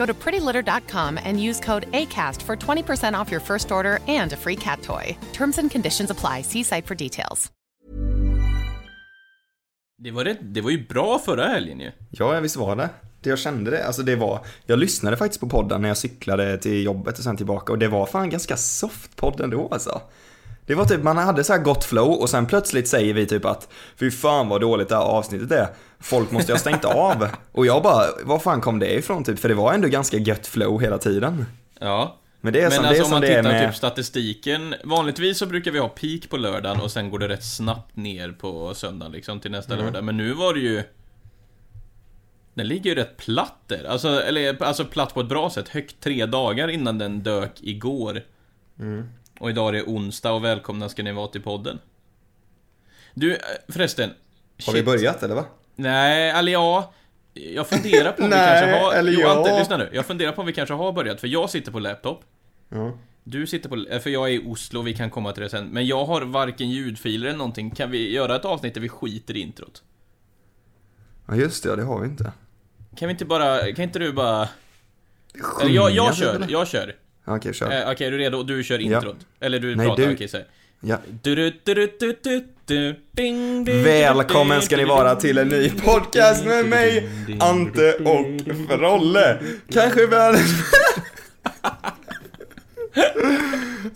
Go to prettylitter.com and use code ACAST for 20% off your first order and a free cat toy. Terms and conditions apply. See site for details. Det var, rätt, det var ju bra förra helgen ju. Ja, visst var det. Det jag kände det, alltså det var, jag lyssnade faktiskt på podden när jag cyklade till jobbet och sen tillbaka och det var fan ganska soft podd ändå alltså. Det var typ, man hade så här gott flow och sen plötsligt säger vi typ att fy fan vad dåligt det här avsnittet är. Folk måste ha stängt av. Och jag bara, var fan kom det ifrån typ? För det var ändå ganska gött flow hela tiden. Ja. Men det är Men som, alltså det är om man tittar med... typ statistiken Vanligtvis så brukar vi ha peak på lördagen och sen går det rätt snabbt ner på söndagen liksom till nästa Mm. lördag Men nu var det ju Den ligger ju rätt platt där, alltså, eller alltså platt på ett bra sätt Högt tre dagar innan den dök igår Mm. Och idag är det onsdag och välkomna ska ni vara till podden Du, eh, förresten Har vi shit. börjat eller va? Nej, eller ja Jag funderar på om vi Nej, kanske har... eller jo, ja. Ante, lyssna nu. Jag funderar på om vi kanske har börjat, för jag sitter på laptop. Ja. Du sitter på... eh, För jag är i Oslo, vi kan komma till det sen. Men jag har varken ljudfiler eller någonting. Kan vi göra ett avsnitt där vi skiter i introt? Ja just det, ja, det har vi inte. Kan vi inte bara... Kan inte du bara... Eller Sjunga jag, jag kör, eller? jag kör. Ja, Okej, kör. Eh, Okej, är du redo? Du kör Ja. introt. Eller du Nej, pratar, du- okej, säg. Ja. Välkommen ska ni vara till en ny podcast med mig, Ante och Frolle. Kanske världens...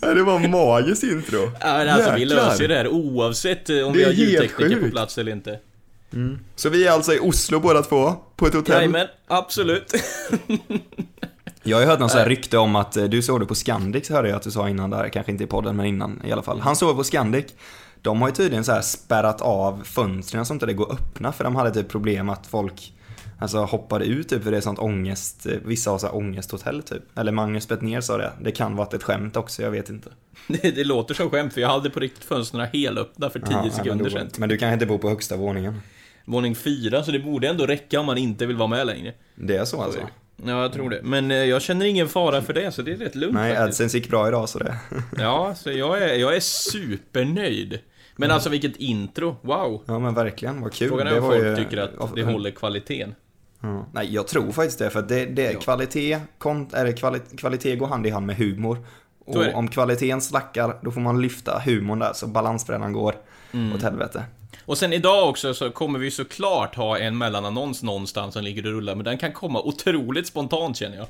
Ja, det var magiskt intro. Ja, men alltså vi löser det här oavsett eh, om vi har ljudtekniker på plats eller inte. Så vi är alltså i Oslo båda två, på ett hotell. Jajamän, absolut. Jag har ju hört någon sån här rykte om att eh, du såg det på Scandic, hörde jag att du sa innan där, kanske inte i podden men innan i alla fall. Han såg på Scandic. De har ju tydligen så här spärrat av fönstren så inte det går att öppna för de hade typ problem att folk Alltså hoppade ut typ för det är sånt ångest, eh, vissa har så här ångesthotell typ. Eller Magnus Bettner sa det. Det kan varit ett skämt också, jag vet inte. Det, det låter som skämt, för jag hade på riktigt fönstren helöppna för 10 Ja, sekunder sedan. men du kanske inte bor på högsta våningen. Våning 4, så det borde ändå räcka om man inte vill vara med längre. Det är så alltså? Ja, jag tror det. Men eh, jag känner ingen fara för det, så det är rätt lugnt Nej, faktiskt. AdSense gick bra idag så det. Ja, så jag är, jag är supernöjd. Men alltså vilket intro, wow. Ja men verkligen, vad kul. Frågan är det om folk ju- tycker att det håller kvaliteten. Ja. Nej, jag tror faktiskt det, för det, det Ja. kvalitet, kont, eller kvali, kvalitet går hand i hand med humor. Är Och det. om kvaliteten slackar, då får man lyfta humorn där, så balansbrädan går Mm. åt helvete. Och sen idag också så kommer vi såklart ha en mellanannons någonstans som ligger och rullar, men den kan komma otroligt spontant känner jag.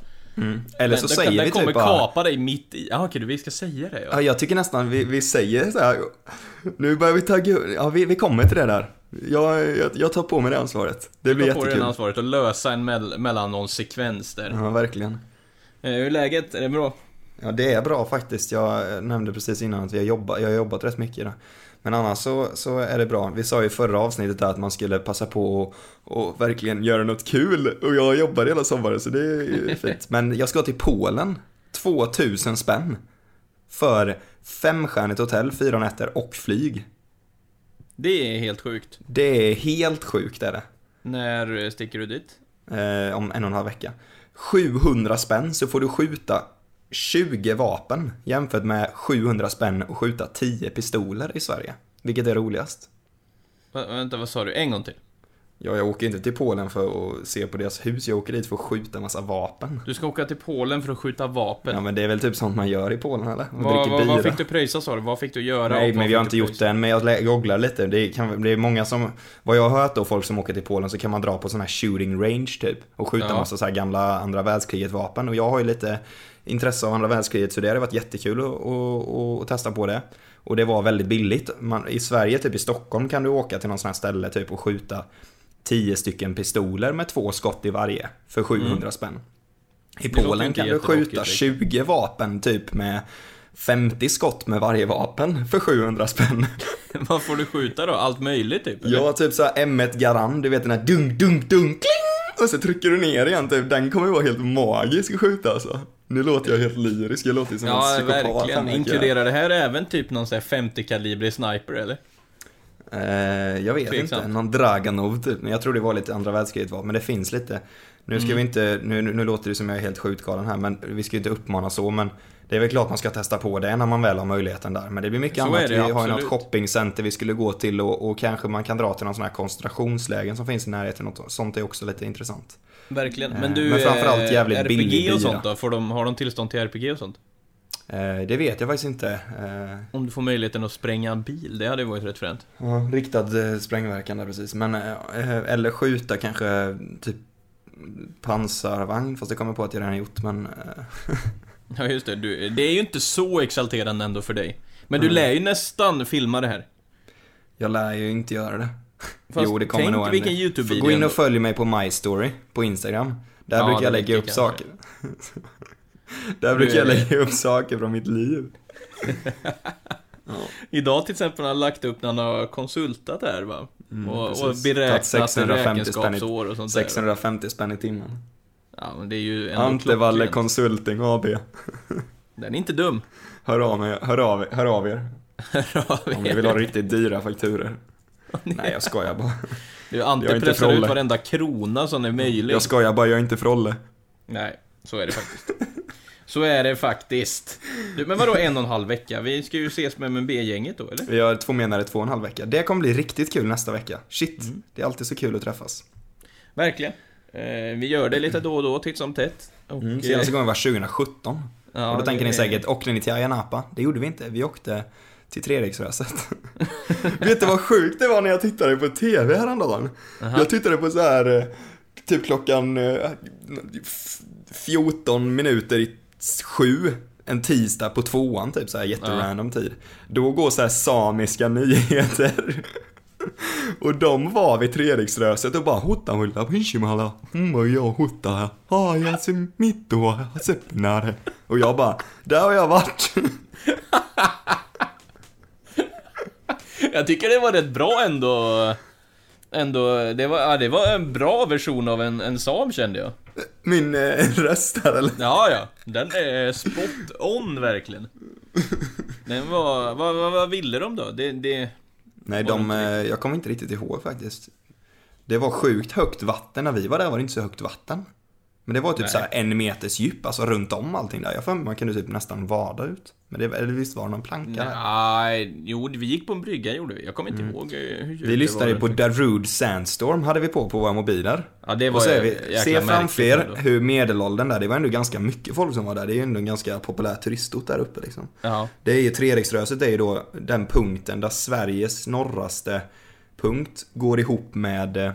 Eller Den, så den, säger den vi kommer typ bara... kapa dig mitt i... Ja, okej, du, vi ska säga det ja. Ja, jag tycker nästan vi, vi säger så här. Nu börjar vi tagga... Ja, vi, vi kommer till det där. Jag, jag, jag tar på mig det ansvaret. Det blir Ta på dig jättekul. den ansvaret och lösa en mell- mellanannonssekvens där. Ja, verkligen. Eh, Hur är läget? Är det bra? Ja, det är bra faktiskt. Jag nämnde precis innan att vi har jobbat, jag har jobbat rätt mycket idag. Men annars så, så är det bra. Vi sa ju i förra avsnittet att man skulle passa på och, och verkligen göra något kul. Och jag jobbar hela sommaren så det är ju fint. Men jag ska till Polen. 2000 spänn. För femstjärnigt hotell, fyra nätter och flyg. Det är helt sjukt. Det är helt sjukt är det. När sticker du dit? Eh, om en och en halv vecka. 700 spänn så får du skjuta 20 vapen jämfört med 700 spänn och skjuta 10 pistoler i Sverige. Vilket är roligast? Va, vänta, vad sa du? En gång till. Ja, jag åker inte till Polen för att se på deras hus, jag åker dit för att skjuta massa vapen. Du ska åka till Polen för att skjuta vapen. Ja, men det är väl typ sånt man gör i Polen eller? Man vad, dricker vad, fick du pröjsa sa du? Vad fick du göra? Nej, men vi har inte gjort det än, men jag googlar lite. Det, kan, det är många som, vad jag har hört då, folk som åker till Polen så kan man dra på sån här shooting range typ. Och skjuta Ja. massa så här gamla andra världskriget vapen. Och jag har ju lite intresse av andra världskriget så det hade varit jättekul att, att, att, att testa på det. Och det var väldigt billigt. Man, I Sverige, typ i Stockholm, kan du åka till någon sån här ställe typ och skjuta 10 stycken pistoler med två skott i varje för 700 spänn. I Mm. Polen kan du skjuta liksom. 20 vapen typ med 50 skott med varje vapen för 700 spänn. Vad får du skjuta då? Allt möjligt typ? eller? Ja, typ såhär M1 Garand, du vet den här dunk, dunk, dunk, kling! Och så trycker du ner igen typ, den kommer ju vara helt magisk att skjuta alltså. Nu låter jag helt lyrisk, jag låter som en Ja, psykopat. här, verkligen. Inkluderar det här även typ någon sån här 50-kalibrig sniper eller? Eh, jag vet Tveksamt. inte, någon Draganov typ, men jag tror det var lite andra världskriget var, men det finns lite. Nu ska Mm. vi inte, nu, nu, låter det som jag är helt skjutgalen här, men vi ska ju inte uppmana så, men det är väl klart man ska testa på det när man väl har möjligheten där. Men det blir mycket Så annat. det, vi har ju något absolut. shoppingcenter vi skulle gå till och, och kanske man kan dra till någon sån här koncentrationslägen som finns i närheten. Något, sånt är också lite intressant. Verkligen. Eh, Men du, men framförallt eh, jävligt RPG billig och sånt då? Får de, har de tillstånd till RPG och sånt? Eh, det vet jag faktiskt inte. Eh, Om du får möjligheten att spränga en bil, det hade ju varit rätt fränt. Ja, riktad eh, sprängverkan där precis. Men, eller skjuta kanske typ pansarvagn, fast det kommer på att jag redan gjort, men... Ja, just det. Du, det är ju inte så exalterande ändå för dig. Men du lär ju nästan filma det här. Jag lär ju inte göra det. Fast jo, det kommer tänk nog en... vilken YouTube-video Gå in och följ mig på My Story på Instagram. Där Ja, brukar jag lägga upp saker. Där brukar jag lägga upp saker från mitt liv. Idag till exempel har han lagt upp när han har konsultat här va? och, och Mm, precis. beräknat Tagit 650 spänn i- räkenskapsår och sånt där. 650 spänn i timmen. Ja, men det är ju ändå Antevalle. Consulting AB. Den är inte dum. Hör av, mig, hör av, hör av er. Om ni vill ha riktigt dyra fakturer. Nej, jag skojar bara. Du, Ante pressar ut varenda krona som är möjlig. Jag skojar bara, jag är inte Frolle. Nej, så är det faktiskt. Så är det faktiskt. Du, men vadå en och en halv vecka? Vi ska ju ses med MNB-gänget då, eller? Vi har två månader, två och en halv vecka. Det kommer bli riktigt kul nästa vecka. Shit, Mm. det är alltid så kul att träffas. Verkligen. Eh, vi gör det lite då och då, titt som tätt. Och, Mm, eh, senaste gången var 2017. ja, och då tänker ni säkert, åkte ni till Ayia Napa? Det gjorde vi inte, vi åkte till Treriksröset. Vet du vad sjukt det var när jag tittade på TV häromdagen? Jag tittade på så här, eh, typ klockan eh, 14 minuter i sju, en tisdag på tvåan, typ så här jätterandom tid. Då går så här samiska nyheter. Och de var vid Treriksröset och bara hota hulla pinchimalla, mm, jag hota här, ha jag ser mitt då, söppnare. Och jag bara, där har jag varit. Jag tycker det var rätt bra ändå. Ändå, det var, ja, det var en bra version av en, en Saab kände jag. Min eh, röst här eller? Ja, ja. Den är spot on verkligen. Den var, vad, vad, vad ville de då? Det, det, Nej, det de, eh, jag kommer inte riktigt ihåg faktiskt. Det var sjukt högt vatten, när vi var där var det inte så högt vatten. Men det var typ Nej. så en meters djup, alltså runt om allting där. Jag får man kunde typ nästan vada ut. Men det, eller visst var det någon planka där? nej, jo, vi gick på en brygga gjorde vi. Jag kommer inte ihåg eh, hur djupt Mm. Vi lyssnade var. på Darude Sandstorm hade vi på på våra mobiler. Ja, det var Och så är vi, se framför er hur medelåldern där, det var ändå ganska mycket folk som var där. Det är ju ändå en ganska populär turistort där uppe liksom. Ja. Det är ju Treriksröset är ju då den punkten där Sveriges norraste punkt går ihop med eh,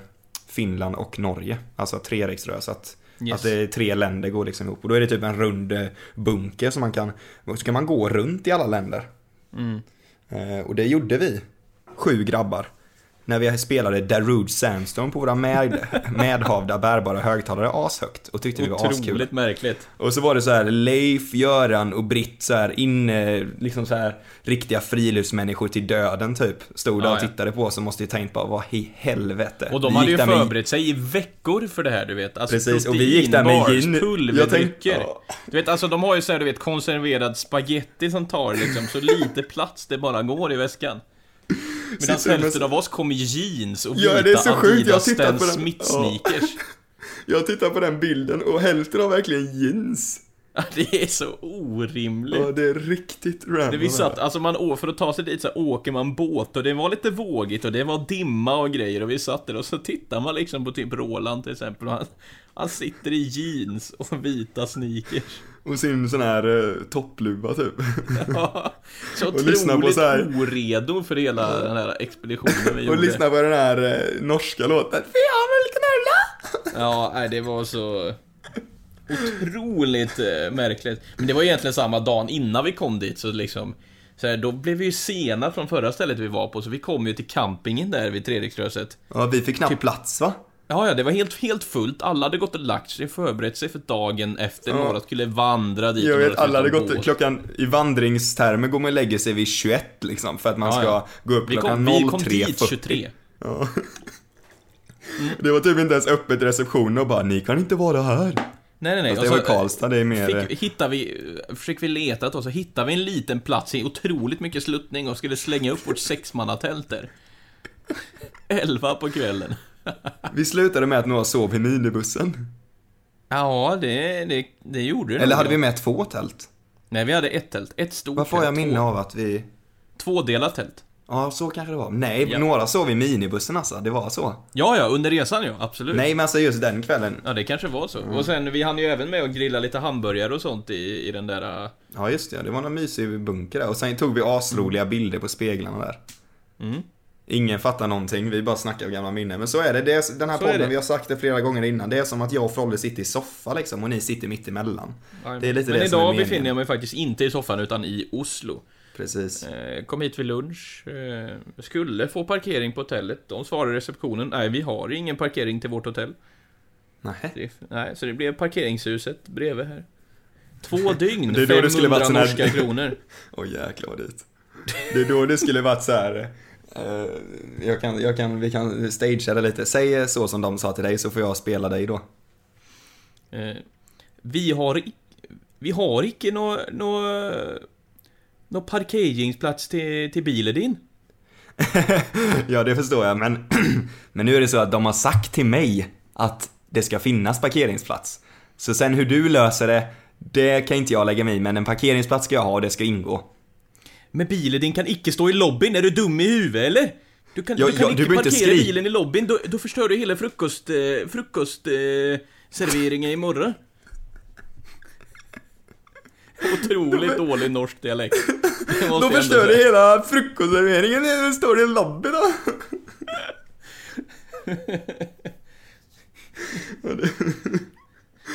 Finland och Norge. Alltså Treriksröset. Yes. Att det är tre länder går liksom ihop. Och då är det typ en rund eh, bunker som man kan, så kan man gå runt i alla länder. Mm. Eh, och det gjorde vi, sju grabbar. När vi spelade Darude Sandstorm på våra med, medhavda bärbara högtalare ashögt och tyckte vi var askul. Otroligt märkligt. Och så var det så här Leif, Göran och Britt så här inne, liksom så här riktiga friluftsmänniskor till döden typ. Stod där och tittade på oss och måste ju tänkt bara vad i helvete. Och de hade ju förberett sig i veckor för det här, du vet. Alltså Precis, och vi gick där med proteinbars, gin. Pulverdrycker. ja. Du vet, alltså de har ju så här, du vet, konserverad spaghetti som tar liksom så lite plats det bara går i väskan. Medan hälften av oss kom i jeans och Ja, vita det är så sjukt, jag Adidas tittar Stan på den. Smith Ja. sneakers. Jag tittar på den bilden och hälften har verkligen jeans. Ja, det är så orimligt. Ja, det är riktigt random. Det vi satt, alltså man, för att ta sig dit så här, åker man båt och det var lite vågigt och det var dimma och grejer och vi satt där och så tittar man liksom på typ Roland till exempel och han, han sitter i jeans och vita sneakers. Och sin sån här eh, toppluva typ. Ja, så Och lyssna på så här- oredo för hela den här expeditionen vi och gjorde. lyssna på den här eh, norska låten. Vi har väl knulla! Ja, nej, det var så otroligt eh, märkligt. Men det var egentligen samma dagen innan vi kom dit så liksom Så här, då blev vi ju sena från förra stället vi var på, så vi kom ju till campingen där vid Treriksröset. Ja, vi fick knappt plats va? Ja, ja, det var helt, helt fullt. Alla hade gått och lagt sig, förberett sig för dagen efter. Några skulle vandra dit. Jag vet, alla hade gått, båt. klockan, i vandringstermer går man och lägger sig vid 21 liksom, för att man Ja, ska ja. gå upp Vi klockan kom, vi kom 03.40. dit 23. Ja. Det var typ inte ens öppet i receptionen och bara, ni kan inte vara här. Nej, nej, nej. Fast det var i Karlstad, det är mer... Fick, hittade vi, fick vi leta då, så hittade vi en liten plats i otroligt mycket sluttning och skulle slänga upp vårt sexmannatält där. Elva på kvällen. Vi slutade med att några sov i minibussen. Ja, det, det, det gjorde det Eller hade vi med två tält? Nej, vi hade ett tält. Ett stort Varför har jag tält, minne två, av att vi... Tvådelat tält. Ja, så kanske det var. Nej, Ja. några sov i minibussen alltså. Det var så. Ja, ja, under resan ja, absolut. Nej, men alltså just den kvällen. Ja, det kanske var så. Och sen, vi hann ju även med att grilla lite hamburgare och sånt i, i den där... äh, Ja, just det. Det var någon mysig bunker där. Och sen tog vi asroliga bilder på speglarna där. Mm. Ingen fattar någonting, vi bara snackar om gamla minnen. Men så är det, det är, den här Så podden, vi har sagt det flera gånger innan. Det är som att jag och Frolle sitter i soffa liksom och ni sitter mitt emellan. Det är lite Men det som är idag befinner jag mig faktiskt inte i soffan utan i Oslo. Precis. Eh, kom hit vid lunch. Eh, skulle få parkering på hotellet. De svarade i receptionen. Nej, vi har ingen parkering till vårt hotell. Nej. Nej, så det blev parkeringshuset bredvid här. Två dygn, Det är då det skulle 500 varit sån här- norska kronor. Åh jäklar vad dyrt. Det är då det skulle varit så här. Eh, jag kan, jag kan, vi kan stagea det lite. Säg så som de sa till dig så får jag spela dig då. Eh, vi har Vi har icke nå... nå nå parkeringsplats till, till bilen din. ja, det förstår jag, men, men nu är det så att de har sagt till mig att det ska finnas parkeringsplats. Så sen hur du löser det, det kan inte jag lägga mig i, men en parkeringsplats ska jag ha och det ska ingå. Men bilen din kan icke stå i lobbyn, är du dum i huvudet eller? Du kan, Ja, du kan ja, du icke inte parkera skri- bilen i lobbyn, då, då förstör du hela frukost... Eh, frukost... Eh, imorgon. Otroligt dålig norsk dialekt. Då förstör säga. hela frukostserveringen, det står i en lobby då.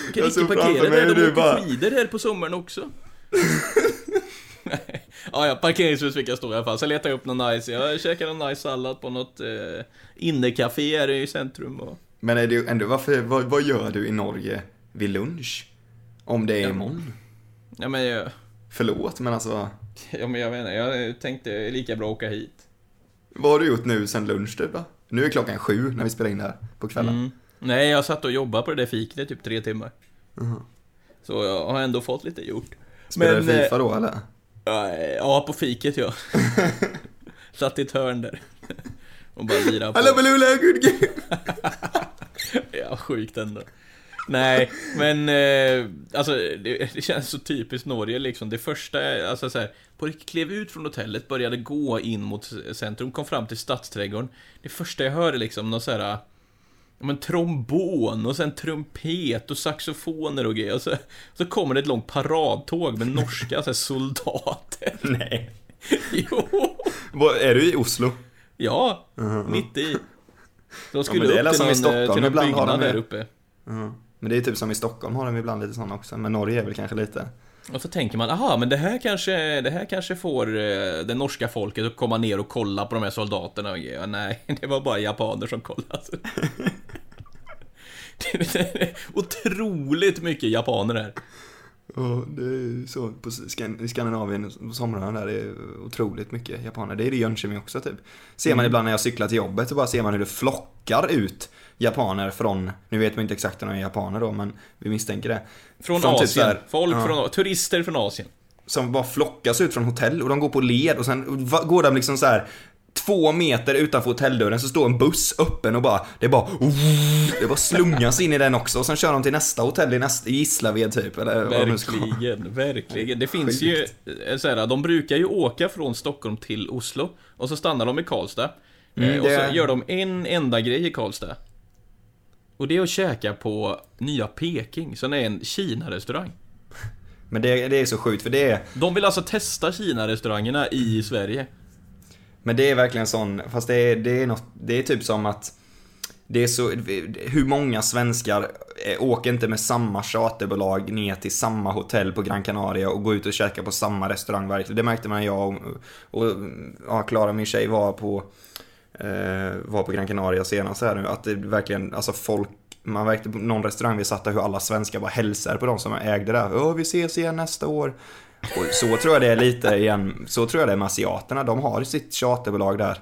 Du kan icke parkera där, de du åker skidor här på sommaren också. Nej. ja, ja, parkeringshus fick jag stå i alla fall. Så letade jag upp någon nice, jag käkade en nice sallad på något eh, innecafé här i centrum och... Men är det ändå, varför, vad, vad gör du i Norge vid lunch? Om det är imorgon? Ja men jag, Förlåt, men alltså. ja, men jag vet inte, jag tänkte lika bra åka hit. Vad har du gjort nu sen lunch typ då? Nu är klockan sju när vi spelar in det här på kvällen. Mm. Nej, jag satt och jobbade på det där fiket i typ tre timmar. Så jag har ändå fått lite gjort. Spelar Men, du eh, Fifa då eller? Ja, på fiket ja. Satt i ett hörn där. Och bara lirade på. Hallå good game! Ja, sjukt ändå. Nej, men eh, alltså det, det känns så typiskt Norge liksom. Det första, alltså så här, på riktigt klev ut från hotellet, började gå in mot centrum, kom fram till stadsträdgården. Det första jag hörde liksom, någon så här, ja, men trombon och sen trumpet och saxofoner och grejer. Och så, så kommer det ett långt paradtåg med norska så här, soldater. Nej. jo! Vad, är du i Oslo? Ja, mitt i. De skulle är upp till någon, eh, Stockholm, till någon ibland har byggnad de där uppe. Men det är typ som i Stockholm har de ibland lite sådana också. Men Norge är väl kanske lite. Och så tänker man, aha, men det här kanske, det här kanske får eh, det norska folket att komma ner och kolla på de här soldaterna och grejer. Nej, det var bara japaner som kollade. Det är Otroligt mycket japaner här. Ja, det är så på Skan- Skandinavien, på somrarna där, det är otroligt mycket japaner. Det är det i Jönköping också typ. Ser Mm. man ibland när jag cyklar till jobbet så bara ser man hur det flockar ut japaner från, nu vet man inte exakt om de är japaner då, men vi misstänker det. Från, Från typ Asien. så här- Folk ja. från, turister från Asien. Som bara flockas ut från hotell och de går på led och sen går de liksom så här två meter utanför hotelldörren så står en buss öppen och bara, det är bara, det bara slungas in i den också och sen kör de till nästa hotell i, nästa, i Gislaved typ eller. Verkligen, verkligen. Det finns Sjukt. ju, eh, så här, de brukar ju åka från Stockholm till Oslo och så stannar de i Karlstad. Mm, Eh, och det- så gör de en enda grej i Karlstad. Och det är att käka på nya Peking, som är en Kina-restaurang. Men det, det är så sjukt för det är, De vill alltså testa Kina-restaurangerna i Sverige. Men det är verkligen sån, fast det är, det är något, det är typ som att det är så, hur många svenskar eh, åker inte med samma charterbolag ner till samma hotell på Gran Canaria och går ut och käkar på samma restaurang verkligen. Det märkte man jag och, och ja, Klara, min tjej, var på, var på Gran Canaria senast här nu. Att det verkligen, alltså folk man märkte på någon restaurang vi satt där hur alla svenskar bara hälsar på de som ägde där. Åh, vi ses igen nästa år. Och så tror jag det är lite igen, så tror jag det är med asiaterna. De har sitt charterbolag där.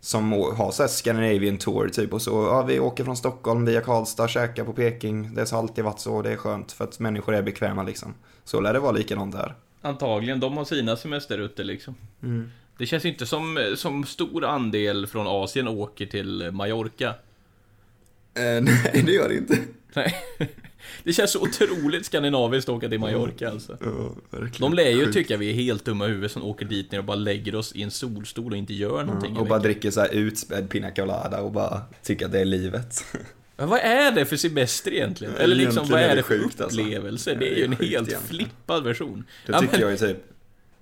Som har så här Scandinavian Tour typ och så, ja vi åker från Stockholm via Karlstad, käkar på Peking. Det har alltid varit så, det är skönt för att människor är bekväma liksom. Så lär det vara likadant här. Antagligen, de har sina semesterrutter liksom. Mm. Det känns inte som, som stor andel från Asien åker till Mallorca. Eh, nej, det gör det inte. Nej. Det känns så otroligt skandinaviskt att åka till Mallorca alltså. Ja. De lär ju Sjukt. tycka vi är helt dumma i huvudet som åker dit ner och bara lägger oss i en solstol och inte gör någonting. i Och bara dricker så här utspädd pina colada och bara tycker att det är livet. Men vad är det för semester egentligen? Eller liksom, Egentligen vad är är det det för sjukt, alltså. upplevelse? Ja, Det är det ju en helt egentligen. flippad version. Det Ja, tycker men- jag ju typ,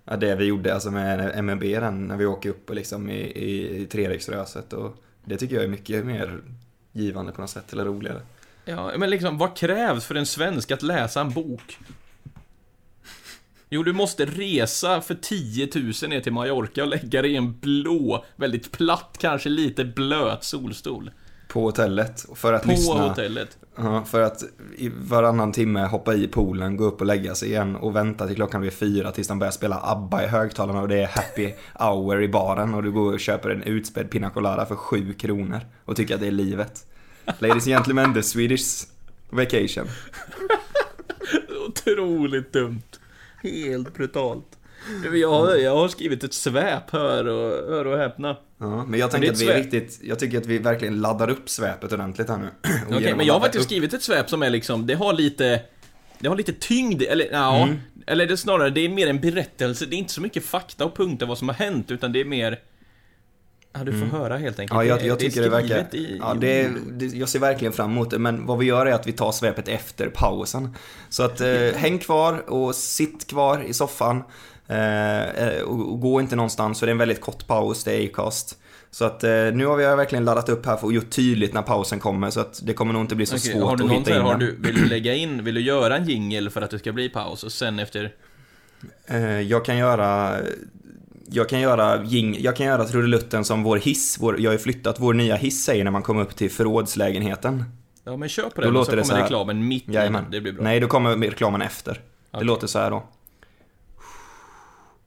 ja, det vi gjorde alltså med MNB den, när vi åker upp och liksom i, i, i Treriksröset och det tycker jag är mycket mer givande på något sätt, eller roligare. Ja, men liksom, vad krävs för en svensk att läsa en bok? Jo, du måste resa för 10 000 ner till Mallorca och lägga dig i en blå, väldigt platt, kanske lite blöt solstol. På hotellet, för att På lyssna. hotellet. Ja, för att i varannan timme hoppa i poolen, gå upp och lägga sig igen och vänta till klockan blir fyra tills de börjar spela ABBA i högtalarna och det är happy hour i baren och du går och köper en utspädd pina colada för sju kronor och tycker att det är livet. Ladies and gentlemen, the Swedish vacation. Otroligt dumt. Helt brutalt. Jag har, jag har skrivit ett sväp, hör och, hör och häpna. Ja, men jag det tänker att vi är svep. riktigt, jag tycker att vi verkligen laddar upp sväpet ordentligt här nu. Okej, genom men jag har faktiskt upp- skrivit ett sväp som är liksom, det har lite Det har lite tyngd, eller ja, Mm. eller det snarare, det är mer en berättelse, det är inte så mycket fakta och punkter vad som har hänt, utan det är mer Ja, du får höra helt enkelt. Mm. Ja, jag, Det jag tycker det, verkar... skrivet i- ja, det, är- det, jag ser verkligen fram emot det, men vad vi gör är att vi tar svepet efter pausen. Så att eh, häng kvar och sitt kvar i soffan. Eh, eh, och, och gå inte någonstans, för det är en väldigt kort paus, det är Acast. Så att eh, nu har vi verkligen laddat upp här för och gjort tydligt när pausen kommer, så att det kommer nog inte bli så Okej, svårt har du att hitta så in har du, vill du lägga in, vill du göra en jingle för att det ska bli paus och sen efter jag kan göra... Jag kan göra, jing, jag kan göra trudelutten som vår hiss, vår, jag har ju flyttat vår nya hiss säger när man kommer upp till förrådslägenheten. Ja men kör på Då det, och låter så det kommer så här. reklamen mitt i. Det blir bra. Nej, då kommer reklamen efter. Det Okej. låter så här då.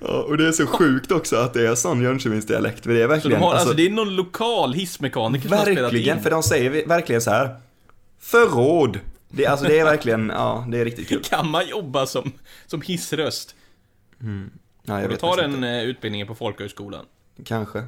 Ja, och det är så sjukt också att det är sån Jönköpingsdialekt, för det är Så de verkligen... har, alltså, det är någon lokal hissmekaniker som har spelat verkligen, in. för de säger verkligen så här. Förråd! Det, alltså det är verkligen, ja, det är riktigt kul. Kan man jobba som, som hissröst? Ja, jag vet tar den inte. eh, utbildningen på folkhögskolan. Kanske.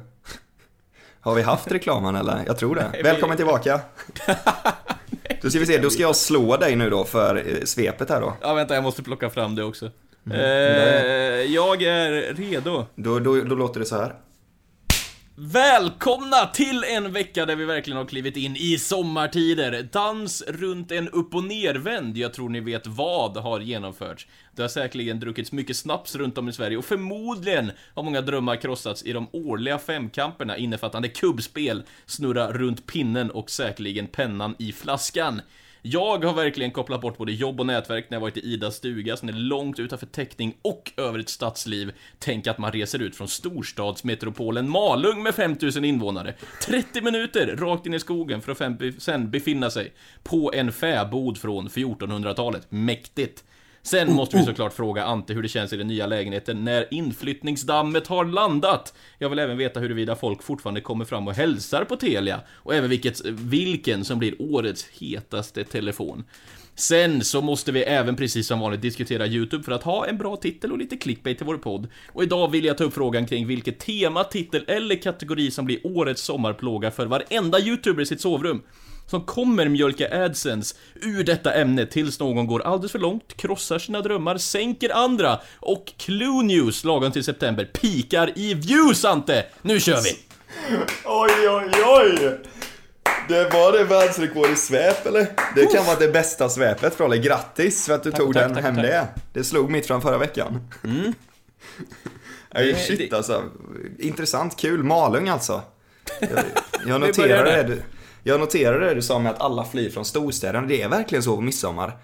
Har vi haft reklamen eller? Jag tror det. Nej, vi- Välkommen tillbaka. Då ska vi se, då ska jag slå dig nu då för eh, svepet här då. Ja, vänta, jag måste plocka fram det också. Mm. Eh, jag är redo. Då, då, då låter det så här. Välkomna till en vecka där vi verkligen har klivit in i sommartider. Dans runt en upp och nervänd, jag tror ni vet vad, har genomförts. Det har säkerligen druckits mycket snaps runt om i Sverige och förmodligen har många drömmar krossats i de årliga femkamperna innefattande kubbspel, snurra runt pinnen och säkerligen pennan i flaskan. Jag har verkligen kopplat bort både jobb och nätverk när jag varit i Idas stuga som är långt utanför täckning och övrigt stadsliv. Tänk att man reser ut från storstadsmetropolen Malung med 5000 invånare. 30 minuter rakt in i skogen för att sen befinna sig på en fäbod från 1400-talet. Mäktigt! Sen måste vi såklart fråga Ante hur det känns i den nya lägenheten när inflyttningsdammet har landat. Jag vill även veta huruvida folk fortfarande kommer fram och hälsar på Telia och även vilket, vilken som blir årets hetaste telefon. Sen så måste vi även precis som vanligt diskutera YouTube för att ha en bra titel och lite clickbait till vår podd. Och idag vill jag ta upp frågan kring vilket tema, titel eller kategori som blir årets sommarplåga för varenda YouTuber i sitt sovrum som kommer mjölka AdSense ur detta ämne tills någon går alldeles för långt, krossar sina drömmar, sänker andra och Clue News lagom till september pikar i views Ante! Nu kör vi! Oj, oj, oj! Det var det världsrekord i sväp eller? Det kan vara det bästa sväpet Frolle. Grattis för att du Tack, tog tack, den tack, hem det. Det slog mitt från förra veckan. Mm. Det- shit det- alltså. Intressant, kul. Malung alltså. Jag, jag där. det jag noterade det du sa med att alla flyr från storstäderna. Det är verkligen så på midsommar.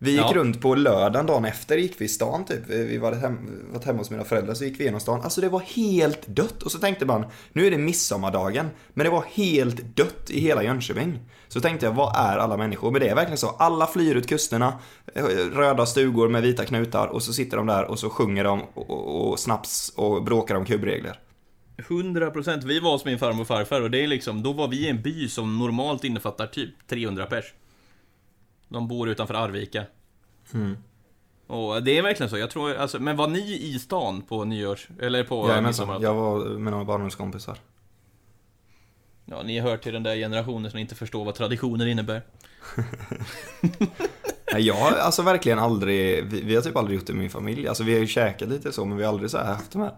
Vi gick Ja. runt på lördagen dagen efter, gick vi i stan typ. Vi var hem, varit hemma hos mina föräldrar, så gick vi genom stan. Alltså det var helt dött. Och så tänkte man, nu är det midsommardagen. Men det var helt dött i hela Jönköping. Så tänkte jag, vad är alla människor? Men det är verkligen så. Alla flyr ut kusterna, eh, röda stugor med vita knutar och så sitter de där och så sjunger de och, och, och snaps och bråkar om kubbregler. 100% Vi var hos min farmor och farfar och det är liksom, då var vi i en by som normalt innefattar typ 300 pers. De bor utanför Arvika. Och det är verkligen så, jag tror, alltså, men var ni i stan på nyårs, eller på Jajamensan, midsommar? jag var med några barndomskompisar. Ja, ni hör till den där generationen som inte förstår vad traditioner innebär. Nej, jag har alltså verkligen aldrig, vi, vi har typ aldrig gjort det med min familj. Alltså vi har ju käkat lite så, men vi har aldrig så här haft de här.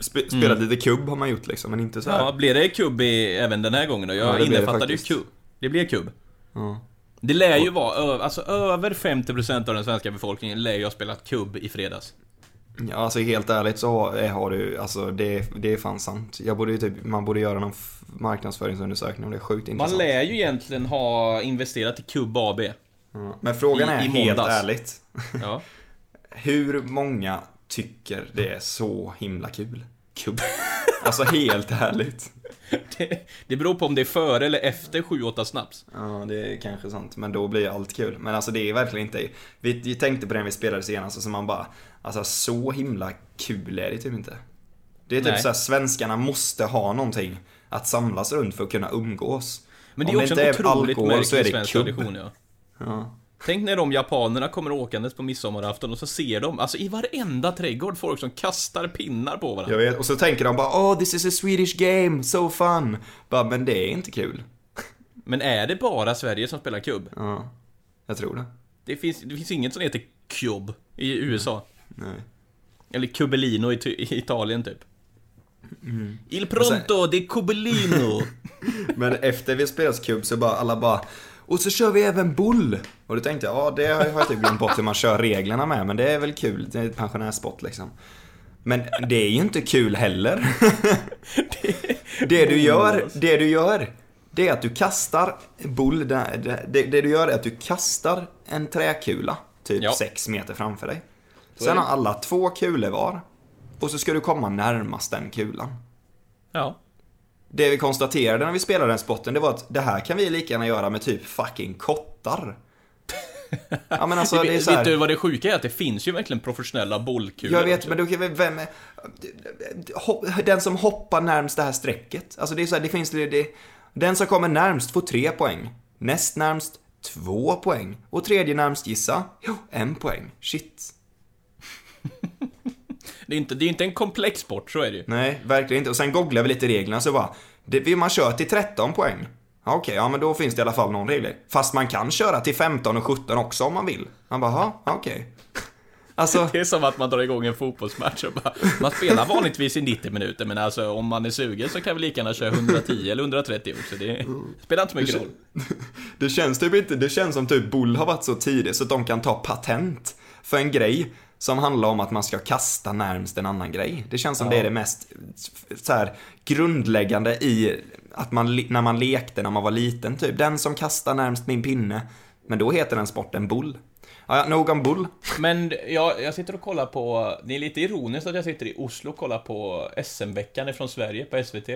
Spe, spelat lite kubb har man gjort liksom, men inte så här. Ja, blir det kubb i, även den här gången då? Ja, Jag det innefattade ju kubb. Det blir kubb. Ja. Det lär ju vara, alltså över 50% av den svenska befolkningen lär ju ha spelat kubb i fredags. Ja, alltså helt ärligt så har, har du, alltså det, det är fan sant. Jag borde typ, man borde göra någon marknadsföringsundersökning om det är sjukt Man intressant. lär ju egentligen ha investerat i Kubb AB. Ja. Men frågan är i helt ärligt. Ja. Hur många tycker det är så himla kul? Kubb. Alltså helt ärligt. Det, det beror på om det är före eller efter 7-8 snaps. Ja, det är kanske sant. Men då blir allt kul. Men alltså det är verkligen inte... Vi, vi tänkte på den vi spelade senast och så man bara... Alltså så himla kul är det typ inte. Det är typ Nej. såhär, svenskarna måste ha någonting att samlas runt för att kunna umgås. Men det är Om också inte en otroligt alkohol så är märklig det svensk kubb. tradition ja. Ja. Tänk när de japanerna kommer åkandes på midsommarafton och så ser de, alltså i varenda trädgård, folk som kastar pinnar på varandra. Jag vet, och så tänker de bara oh this is a Swedish game, so fun. Bara, men det är inte kul. Men är det bara Sverige som spelar kubb? Ja, jag tror det. Det finns, det finns inget som heter kubb i USA. Nej. Eller Cubellino i, i Italien typ. Mm. Il pronto di Cubellino! Men efter vi spelat kubb så bara alla bara och så kör vi även bull. Och då tänkte jag, ja det har jag typ glömt bort hur man kör reglerna med, men det är väl kul. Det är ett pensionärssport liksom. Men det är ju inte kul heller. det du gör, det du gör, det är att du kastar bull, det, det, det du gör är att du kastar en träkula, typ Ja. 6 meter framför dig. Sen har alla två kulor var. Och så ska du komma närmast den kulan. Ja. Det vi konstaterade när vi spelade den spotten, det var att det här kan vi lika gärna göra med typ fucking kottar. Ja men alltså det är så här, vet du vad det sjuka är? Att det finns ju verkligen professionella bollkulor Jag vet, men då kan vi, vem är, Den som hoppar närmst det här strecket. Alltså det är så här, det finns det, Den som kommer närmst får tre poäng. Näst närmst två poäng. Och tredje närmst gissa, jo, en poäng. Shit. Det är inte, det är inte en komplex sport, så är det ju. Nej, verkligen inte. Och sen googlar vi lite reglerna så bara, det, man kör till 13 poäng. Ja, Okej, ja men då finns det i alla fall någon regel. Fast man kan köra till 15 och 17 också om man vill. Man bara, ja, okej. Alltså, Det är som att man drar igång en fotbollsmatch och bara, man spelar vanligtvis i 90 minuter, men alltså om man är sugen så kan vi lika gärna köra 110 eller 130 också. Det spelar inte så mycket roll. det känns typ inte, det känns som typ Bull har varit så tidig så att de kan ta patent för en grej som handlar om att man ska kasta närmst en annan grej. Det känns som det är det mest så här, grundläggande i att man, när man lekte när man var liten typ. Den som kastar närmst min pinne. Men då heter den sporten bull. Ja, ja, nog om bull. Men jag, jag sitter och kollar på, det är lite ironiskt att jag sitter i Oslo och kollar på SM-veckan ifrån Sverige på SVT.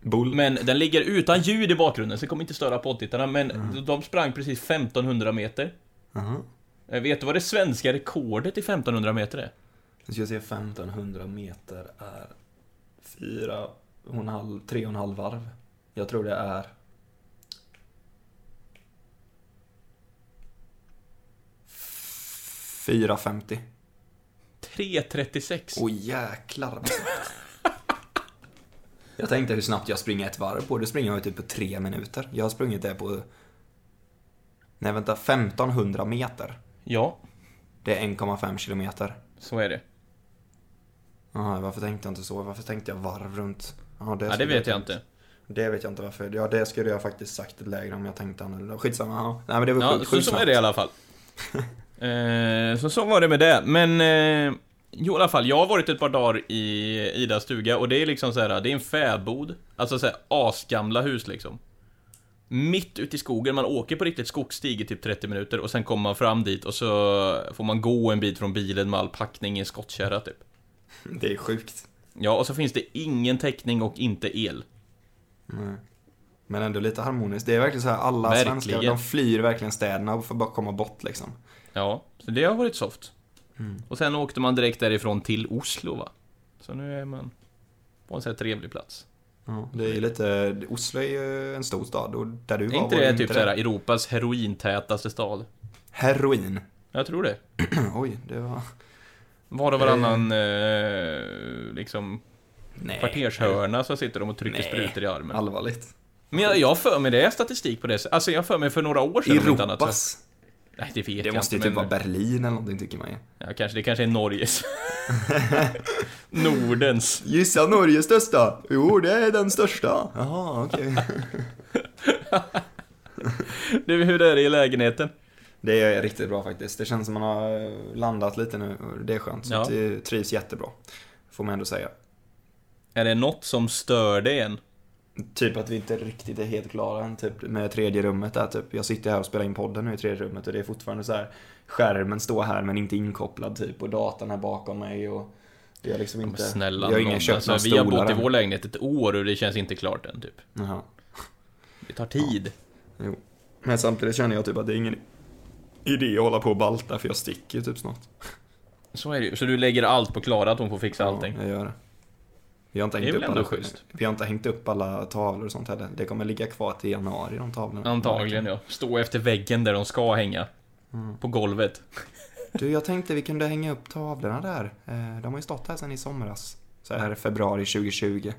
Bull. Men den ligger utan ljud i bakgrunden, så det kommer inte störa poddtittarna, men de sprang precis 1500 meter. Eh, Vet du vad det svenska rekordet i 1500 meter är? Nu ska jag se 1500 meter är 4 och en halv, 3 och en halv varv. Jag tror det är... Fyra 50. 3.36. Åh jäklar vad snabbt. Jag tänkte hur snabbt jag springer ett varv på. Det springer jag typ på tre minuter. Jag har sprungit det på... Nej vänta, 1500 meter. Ja, Det är 1,5 kilometer. så är det. Jaha, varför tänkte jag inte så? Varför tänkte jag varv runt? Ja, det, Ja, det skulle vet jag inte. Det vet jag inte varför. Ja, det skulle jag faktiskt sagt lägre om jag tänkte annorlunda. Skitsamma. Ja. Nej, men det var Ja, sjukt, så, så är det i alla fall. eh, så så var det med det, men... Eh, jo, i alla fall, jag har varit ett par dagar i Idas stuga och det är liksom så här, det är en fäbod. Alltså så här, asgamla hus liksom. Mitt ute i skogen, man åker på riktigt skogsstig i typ 30 minuter och sen kommer man fram dit och så får man gå en bit från bilen med all packning i en skottkärra typ. Det är sjukt. Ja, och så finns det ingen täckning och inte el. Men ändå lite harmoniskt. Det är verkligen så här, alla Verkligen. svenskar, de flyr verkligen städerna och får bara komma bort liksom. Ja, så det har varit soft. Och sen åkte man direkt därifrån till Oslo va? Så nu är man på en sån här trevlig plats. Ja, det är ju lite, Oslo är ju en stor stad och där du Är var inte var det typ såhär Europas herointätaste stad? Heroin. Jag tror det. Oj, det var... Var och varannan eh, liksom Nej. kvartershörna så sitter de och trycker Nej. sprutor i armen. Allvarligt. Men jag, jag för mig det är statistik på det. Alltså jag för mig för några år sedan inte annat, så- Europas. Nej, det vet Det jag måste ju typ vara Berlin eller någonting tycker man ju. Ja, kanske, det kanske är Norges. Nordens. Gissa Norges största? Jo, det är den största. Jaha, okej. Du, hur är det i lägenheten? Det är riktigt bra faktiskt. Det känns som man har eh, landat lite nu och det är skönt. Så Ja. det trivs jättebra. Får man ändå säga. Är det något som stör dig än? Typ att vi inte riktigt är helt klara än, typ med tredje rummet där typ. Jag sitter här och spelar in podden nu i tredje rummet och det är fortfarande så här. Skärmen står här men inte inkopplad typ och datorn är bakom mig och det är liksom Men inte... snälla jag har ingen köpt alltså, Vi har bott i vår lägenhet ett år och det känns inte klart än typ. Jaha. Det tar tid. Jo. Men samtidigt känner jag typ att det är ingen idé att hålla på och balta för jag sticker typ snart. Så är det ju. Så du lägger allt på Klara att hon får fixa allting? Ja, jag gör det. Vi har inte hängt upp alla, schysst? Vi har inte hängt upp alla tavlor och sånt heller. Det kommer ligga kvar till januari de tavlorna. Antagligen ja. Stå efter väggen där de ska hänga. Mm. På golvet. Du, jag tänkte vi kunde hänga upp tavlorna där. Eh, De har ju stått här sedan i somras. Så här februari 2020.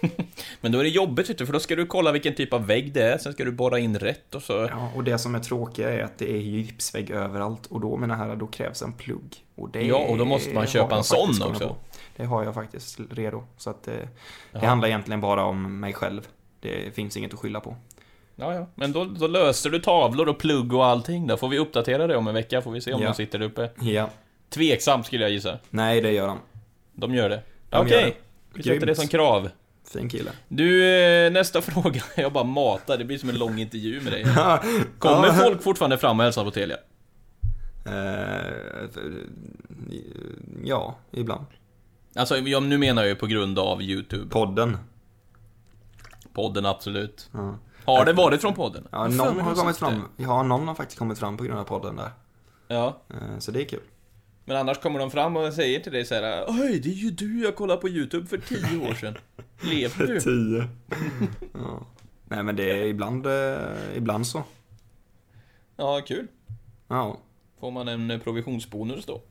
Men då är det jobbigt för då ska du kolla vilken typ av vägg det är, sen ska du borra in rätt och så... Ja, och det som är tråkiga är att det är gipsvägg överallt. Och då, mina herrar, då krävs en plugg. Och det Ja, och då måste man köpa en sån också. på. Det har jag faktiskt redo. Så att eh, det Jaha. handlar egentligen bara om mig själv. Det finns inget att skylla på. Ja, ja. Men då, då löser du tavlor och plugg och allting då. Får vi uppdatera det om en vecka, får vi se om Ja. de sitter uppe. Ja. Tveksamt skulle jag gissa. Nej, det gör de. De gör det. De Okej. det. Vi sätter det som krav. Fin kille. Du, eh, nästa fråga. Jag bara matar, det blir som en lång intervju med dig. Kommer folk fortfarande fram och hälsar på Telia? Eh, ja, ibland. Alltså, jag, nu menar jag ju på grund av YouTube. Podden. Podden, absolut. Ja. Har det varit från podden? Ja, för någon har kommit fram. Ja, någon har faktiskt kommit fram på grund av podden där. Ja. Eh, Så det är kul. Men annars kommer de fram och säger till dig så här: Oj, det är ju du jag kollade på YouTube för tio år sedan. Lever du? Tio. ja. Nej men det är ibland, eh, ibland så. Ja, kul. Ja. Får man en provisionsbonus då?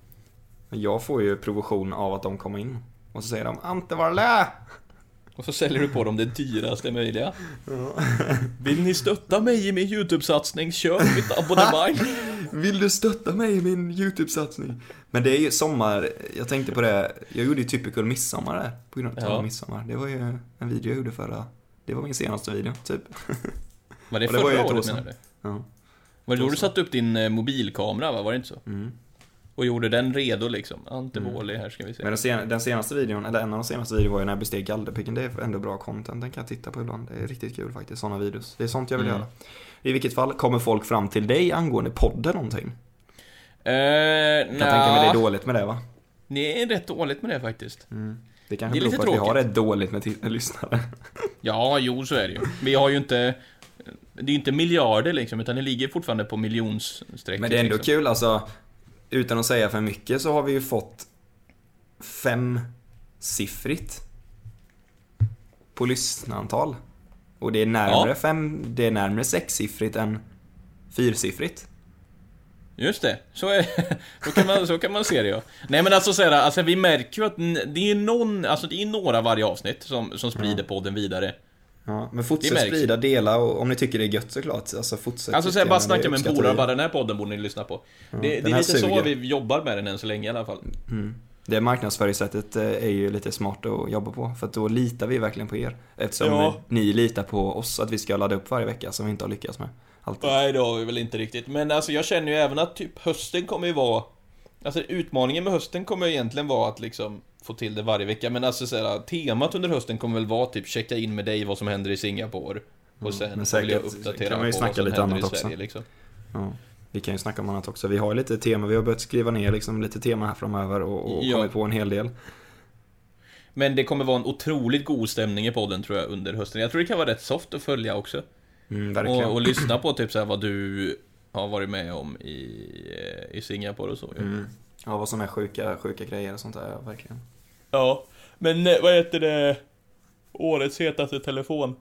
Jag får ju provision av att de kommer in. Och så säger de Ante var det? Och så säljer du på dem det dyraste möjliga. Vill ni stötta mig i min YouTube-satsning? Köp mitt abonnemang. Vill du stötta mig i min YouTube-satsning? Men det är ju sommar, jag tänkte på det, jag gjorde ju typical midsommar där, på grund av Ja. midsommar. Det var ju en video jag gjorde förra, det var min senaste video, typ. Var det det förra året menar du? Ja. Var det då du satte upp din eh, mobilkamera va? Var det inte så? Mm. Och gjorde den redo liksom? Antivålig här ska vi se. Men den, sen, den senaste videon, eller en av de senaste videorna var ju när jag besteg Galderpicken. Det är ändå bra content, den kan jag titta på ibland. Det är riktigt kul faktiskt, sådana videos. Det är sånt jag vill Mm. göra. I vilket fall, kommer folk fram till dig angående podden någonting? Eh, Jag kan tänka mig det är dåligt med det va? Det är rätt dåligt med det faktiskt. Det kanske Det är beror på att vi har tråkigt. rätt dåligt med lyssnare. Ja, jo så är det ju. Vi har ju inte... Det är ju inte miljarder liksom, utan det ligger fortfarande på miljonstrecket. Men det är ändå liksom. kul alltså, utan att säga för mycket så har vi ju fått femsiffrigt på lyssnarantal. Och det är närmare Ja. fem, det är närmare sexsiffrigt än fyrsiffrigt. Just det, så, är, så, kan man, så kan man se det ja. Nej men alltså så här, alltså vi märker ju att det är någon, alltså det är några varje avsnitt som, som sprider podden vidare. Ja, men Det fortsätt sprida, dela och om ni tycker det är gött såklart. Alltså fortsätt. Alltså så tycka, här, bara det snacka med en polare, bara den här podden borde ni lyssna på. det det den är lite så suger. vi jobbar med den än så länge i alla fall. Det marknadsföringssättet eh, är ju lite smart att jobba på. För att då litar vi verkligen på er. Eftersom Ja. ni litar på oss att vi ska ladda upp varje vecka som vi inte har lyckats med. Alltid. Nej, det har vi väl inte riktigt. Men alltså jag känner ju även att typ hösten kommer ju vara... Alltså utmaningen med hösten kommer ju egentligen vara att liksom få till det varje vecka. Men alltså så här, temat under hösten kommer väl vara typ checka in med dig vad som händer i Singapore. Och sen men vill jag säkert uppdatera kan man ju på vad som lite händer annat i också. Sverige liksom. Ja. Vi kan ju snacka om annat också. Vi har lite tema, vi har börjat skriva ner liksom lite tema här framöver och, och Ja. kommit på en hel del. Men det kommer vara en otroligt god stämning i podden tror jag under hösten. Jag tror det kan vara rätt soft att följa också. Mm. Och, och lyssna på typ så här vad du har varit med om i, eh, i Singapore och så. Mm. Ja, vad som är sjuka, sjuka grejer och sånt där, ja, verkligen. Ja, men eh, vad heter det? Årets hetaste telefon.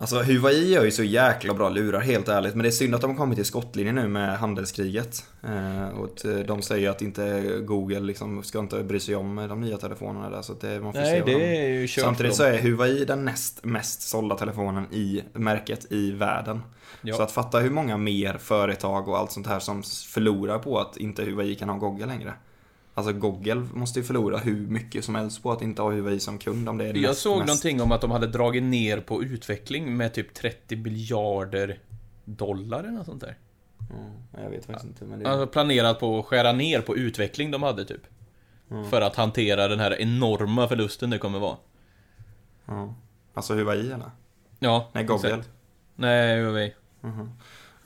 Alltså Huawei gör ju så jäkla bra lurar helt ärligt. Men det är synd att de har kommit till skottlinjen nu med handelskriget. Eh, och eh, de säger att inte Google liksom ska inte bry sig om de nya telefonerna där. Så det, man får Nej, se det de... är ju kört Samtidigt så är Huawei den näst mest sålda telefonen i märket i världen. Ja. Så att fatta hur många mer företag och allt sånt här som förlorar på att inte Huawei kan ha Google längre. Alltså Google måste ju förlora hur mycket som helst på att inte ha Huawei som kund om det är Jag näst såg mest. någonting om att de hade dragit ner på utveckling med typ 30 miljarder dollar eller något sånt där. Ja, jag vet faktiskt inte men det... Alltså planerat på att skära ner på utveckling de hade typ. För att hantera den här enorma förlusten det kommer vara. Ja. Alltså Huawei eller? Ja, Nej, Google. exakt. Nej, Huawei.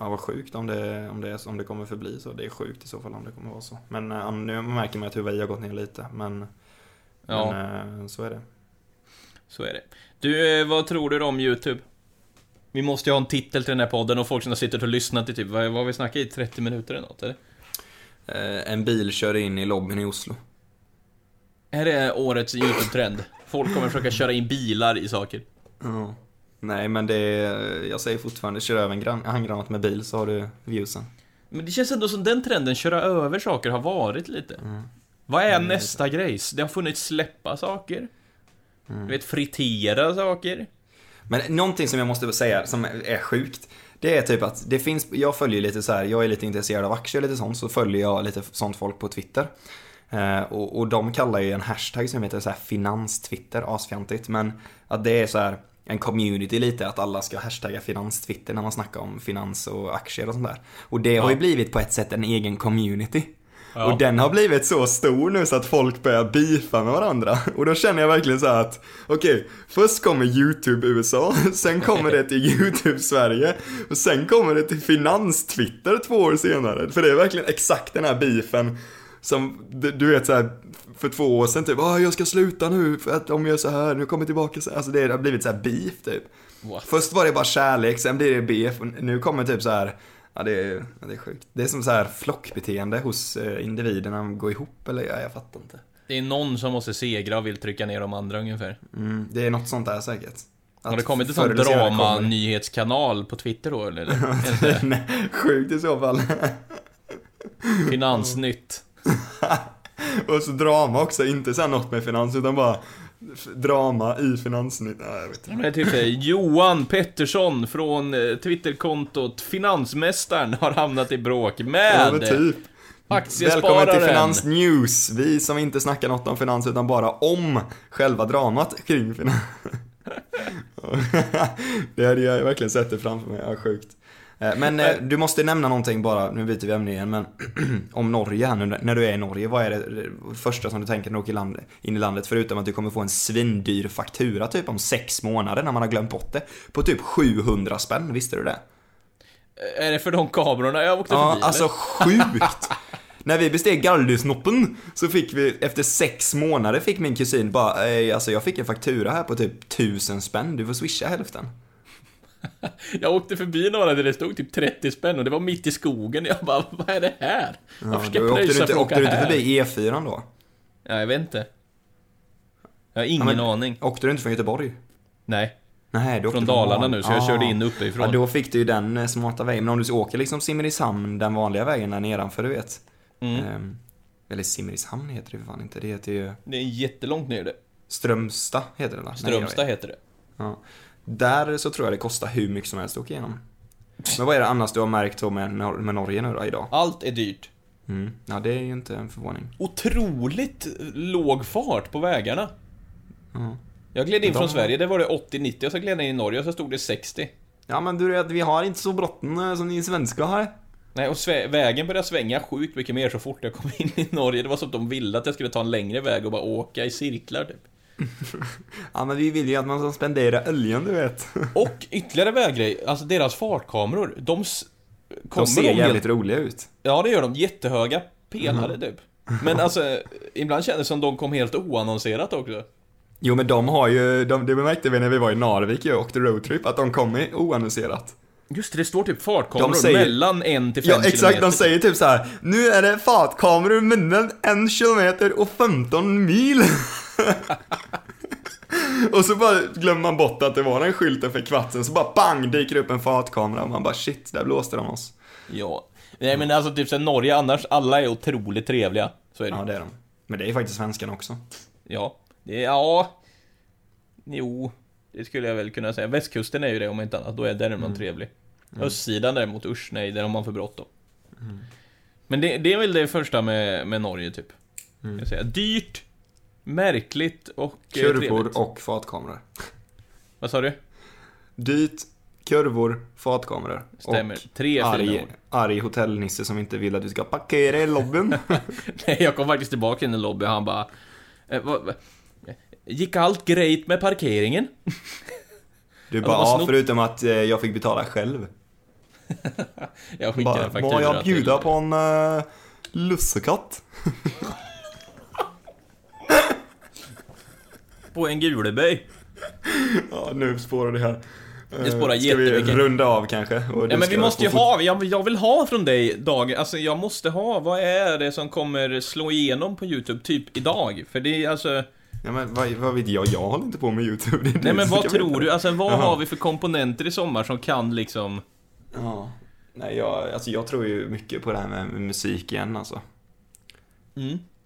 Ja, vad sjukt om det, om, det, om det kommer förbli så. Det är sjukt i så fall om det kommer vara så. Men eh, nu märker man att Huawei har gått ner lite. Men, Ja. men eh, så är det. Så är det. Du, eh, vad tror du om YouTube? Vi måste ju ha en titel till den här podden och folk som har suttit och lyssnat i typ, vad vad har vi snackat i? 30 minuter eller något eller? Eh, En bil kör in i lobbyn i Oslo. Är det årets YouTube-trend? Folk kommer försöka köra in bilar i saker. Ja. Nej men det är, jag säger fortfarande, kör över en gran- handgranat med bil så har du viewsen. Men det känns ändå som den trenden, köra över saker, har varit lite. Vad är nästa grej? Det har funnits släppa saker. Du vet, fritera saker. Men någonting som jag måste säga som är sjukt. Det är typ att det finns, jag följer lite så här, jag är lite intresserad av aktier och lite sånt, så följer jag lite sånt folk på Twitter. Eh, och, och de kallar ju en hashtag som heter så här finans-twitter, asfjantigt. Men att det är så här en community lite, att alla ska hashtagga finans-twitter när man snackar om finans och aktier och sånt där. Och det har ju blivit på ett sätt en egen community. Och den har blivit så stor nu så att folk börjar beefa med varandra. Och då känner jag verkligen så här att, okej, först kommer YouTube USA, sen kommer det till YouTube Sverige, och sen kommer det till Finans-Twitter två år senare. För det är verkligen exakt den här beefen som, du vet så här, för två år sedan typ, ah, jag ska sluta nu för att de gör så här, nu kommer jag tillbaka så här. Alltså det har blivit så här beef typ. What? Först var det bara kärlek, sen blir det beef, nu kommer typ så här Ja det är, ja, det är sjukt. Det är som så här flockbeteende hos eh, individerna, går ihop eller ja, jag fattar inte. Det är någon som måste segra och vill trycka ner de andra ungefär. Mm, det är något sånt där säkert. Har det kommit en sån drama-nyhetskanal på Twitter då eller? Nej, sjukt i så fall. Finansnytt. och så drama också, inte så här något med finans utan bara Drama i finansnytt. Nej, jag vet inte. Men typ såhär, Johan Pettersson från eh, Twitterkontot Finansmästaren har hamnat i bråk Ja, med men typ. aktiespararen. Välkommen till Finans News. Vi som inte snackar något om finans utan bara om själva dramat kring finans. det hade jag verkligen sett det framför mig, ja, sjukt. Eh, Men eh, du måste nämna någonting bara, nu byter vi ämne igen, men om Norge här nu, när du är i Norge, vad är det första som du tänker när du åker in i landet? Förutom att du kommer få en svindyr faktura typ om sex månader när man har glömt bort det. På typ 700 spänn, visste du det? Är det för de kamerorna jag åkte Ja, förbi? alltså eller? sjukt! När vi besteg Galdhusnoppen så fick vi, efter sex månader fick min kusin bara, "Ey, alltså jag fick en faktura här på typ tusen spänn, du får swisha hälften. Jag åkte förbi några där det stod typ 30 spänn och det var mitt i skogen. Jag bara, vad är det här? Varför ska jag åkte du pröjsa inte, för åkte du inte förbi E4 då? Ja, jag vet inte. Jag har ingen Ja, men- aning. Åkte du inte från Göteborg? Nej. Nej, du åkte Från Dalarna van- nu, så jag Ah. körde in uppifrån. Ja, då fick du ju den eh, smarta vägen. Men om du åker liksom Simrishamn, den vanliga vägen där nedanför, du vet. Mm. Ehm, eller Simrishamn heter det för fan inte, det heter ju Det är jättelångt ner det. Strömstad heter det va? Nej, Strömstad vet. heter det. Ja. Där så tror jag det kostar hur mycket som helst att åka igenom. Men vad är det annars du har märkt då med, Nor- med Norge nu då idag? Allt är dyrt. Mm. Ja, det är ju inte en förvåning. Otroligt låg fart på vägarna. Ja. Jag gled in De- från Sverige, det var det 80-90 och så gled jag in i Norge och så stod det 60. Ja men du vet, vi har inte så bråttom eh, som ni svenskar har. Nej, och vägen började svänga sjukt mycket mer så fort jag kom in i Norge. Det var som att de ville att jag skulle ta en längre väg och bara åka i cirklar typ. Ja men vi vill ju att man ska spendera oljan du vet. Och ytterligare väggrej, alltså deras fartkameror, de kommer De ser nog jävligt helt- roliga ut. Ja, det gör de. Jättehöga pelare typ. Men alltså, ibland kändes det som de kom helt oannonserat också. Jo men de har ju, de, det märkte vi när vi var i Narvik och åkte roadtrip, att de kom oannonserat. Just det, det står typ fartkameror De säger- mellan en till fem Ja exakt, kilometer. de säger typ så här. Nu är det fartkameror mellan en kilometer och 15 mil. och så bara glömmer man bort att det var den skylten för kvartsen, så bara bang dyker upp en fartkamera och man bara shit, där blåste de oss. Ja. Nej men alltså typ sen Norge annars, alla är otroligt trevliga. Så är det. Ja det är de. Men det är faktiskt svenskarna också. Ja. Det är, ja. Jo. Det skulle jag väl kunna säga. Västkusten är ju det om inte annat. Då är där är man trevlig. Östsidan däremot, usch nej, där har man för bråttom. Men det, det är väl det första med, med Norge typ. Jag säga. Dyrt, märkligt och eh, trevligt. Kurvor och fartkameror. Vad sa du? Dyrt, kurvor, fartkameror. Stämmer. Och Tre fina arg, ord. arg hotellnisse som inte vill att du ska parkera i lobbyn. Nej, jag kom faktiskt tillbaka in i lobbyn och han bara... Eh, vad, gick allt grejt med parkeringen? Du bara, ja, snott- förutom att eh, jag fick betala själv. Jag skickade Bara, en faktura må jag bjuda till- på en uh, lussekatt? På en Guleböj. Ja, nu spårar det här. Det spårar Eh, Ska vi runda av kanske? Ja men vi måste ju ha, jag, jag vill ha från dig Dag, alltså jag måste ha, vad är det som kommer slå igenom på YouTube typ idag? För det är alltså, Ja men vad, vad vet jag? Jag håller inte på med YouTube. Det nej men vad tror veta. du, alltså vad Jaha. har vi för komponenter i sommar som kan liksom Ja. Nej, jag, alltså jag tror ju mycket på det här med musik igen alltså.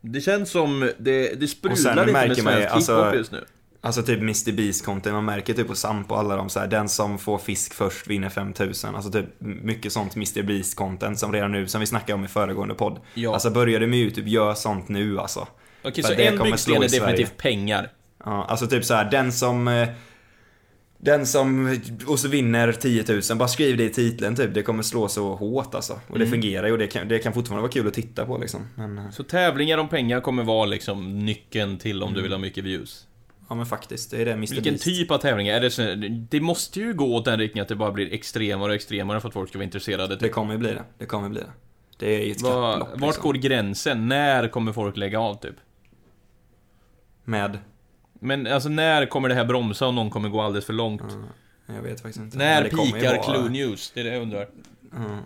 Det känns som, det, det sen lite med svensk ju, hiphop alltså- just nu. Alltså typ Mr Beast content, man märker typ på Samp och alla de så här, den som får fisk först vinner 5000. Alltså typ mycket sånt Mr Beast content som redan nu, som vi snackade om i föregående podd. Ja. Alltså börjar du med YouTube, gör sånt nu alltså. Okej, För så en byggsten är definitivt pengar. Ja, alltså typ så här, den som... Den som, och så vinner 10 000, bara skriv det i titeln typ. Det kommer slå så hårt alltså. Och det fungerar ju och det kan, det kan fortfarande vara kul att titta på liksom. Men, eh, Så tävlingar om pengar kommer vara liksom nyckeln till om du vill ha mycket views. ja men faktiskt, det är det Mr Vilken Beast. typ av tävlingar? Är det, så, det måste ju gå åt den riktningen att det bara blir extremare och extremare för att folk ska vara intresserade. Det Typ. kommer ju bli det. Det kommer bli det. Det är ju ett Var, kapplöp vart liksom. går gränsen? När kommer folk lägga av typ? Med? Men alltså när kommer det här bromsa och någon kommer gå alldeles för långt? Jag vet faktiskt inte. När pikar Clue News? Det är det jag undrar. Ja.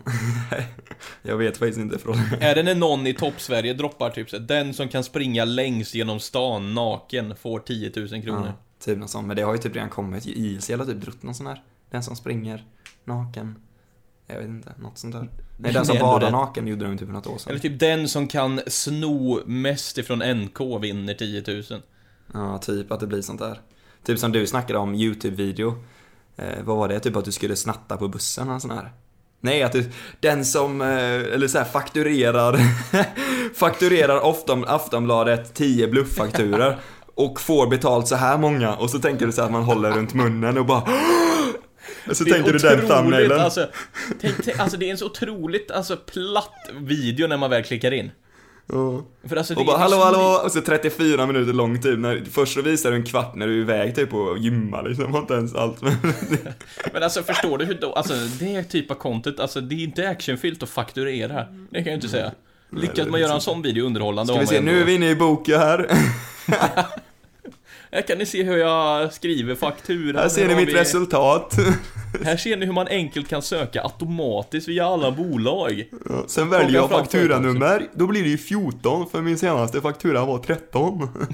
jag vet faktiskt inte från Är det när någon i topp-Sverige droppar typ så här, Den som kan springa längst genom stan naken får 10 000 kronor? ja, Typ något sånt. Men det har ju typ redan kommit. IS har typ drott någon sån här. Den som springer naken. Jag vet inte, något sånt där. Nej, den som badar naken gjorde de typ för något år sedan. Eller typ den som kan sno mest ifrån NK vinner 10 000. Ja, typ att det blir sånt där. Typ som du snackade om YouTube-video. Eh, vad var det? Typ att du skulle snatta på bussen eller sån här. Nej, att du, den som, eh, eller så här, fakturerar, fakturerar Afton, Aftonbladet 10 blufffakturor och får betalt så här många och så tänker du så här att man håller runt munnen och bara och så Det tänker du den thumbnailen. Alltså, tänk, tänk, alltså det är en så otroligt alltså, platt video när man väl klickar in. För alltså, Och bara hallå så- hallå, och så 34 minuter lång typ. När, först så visar du en kvart när du är iväg typ och gymmar liksom, har inte ens allt men... Alltså förstår du hur då, alltså det är typ av content, alltså det är inte actionfyllt att fakturera. Det kan jag inte säga. Lyckas man göra en sån video underhållande Ska vi se, nu är vi inne i boken här. Här kan ni se hur jag skriver faktura. Här ser ni mitt vi- resultat. Här ser ni hur man enkelt kan söka automatiskt via alla bolag. Ja, Sen väljer jag fakturanummer, då blir det ju 14 för min senaste faktura var 13.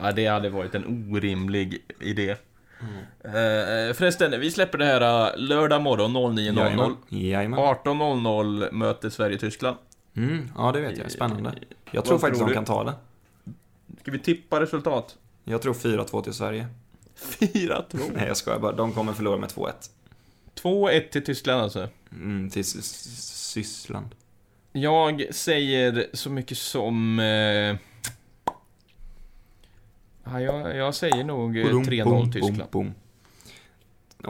Ja, det hade varit en orimlig idé. Mm. Eh, förresten, vi släpper det här eh, lördag morgon 09.00. Jajamän. 18.00 möter Sverige-Tyskland. Mm, ja det vet jag, spännande. Jag Vad tror faktiskt tror de kan ta det. Ska vi tippa resultat? Jag tror 4-2 till Sverige. 4-2. Nej jag skojar bara, de kommer förlora med 2-1. 2-1 till Tyskland alltså. Mm, till Syssland. Jag säger så mycket som... Eh... Ja, jag, jag säger nog eh, Boom, 3-0 boom, Tyskland. boom, boom.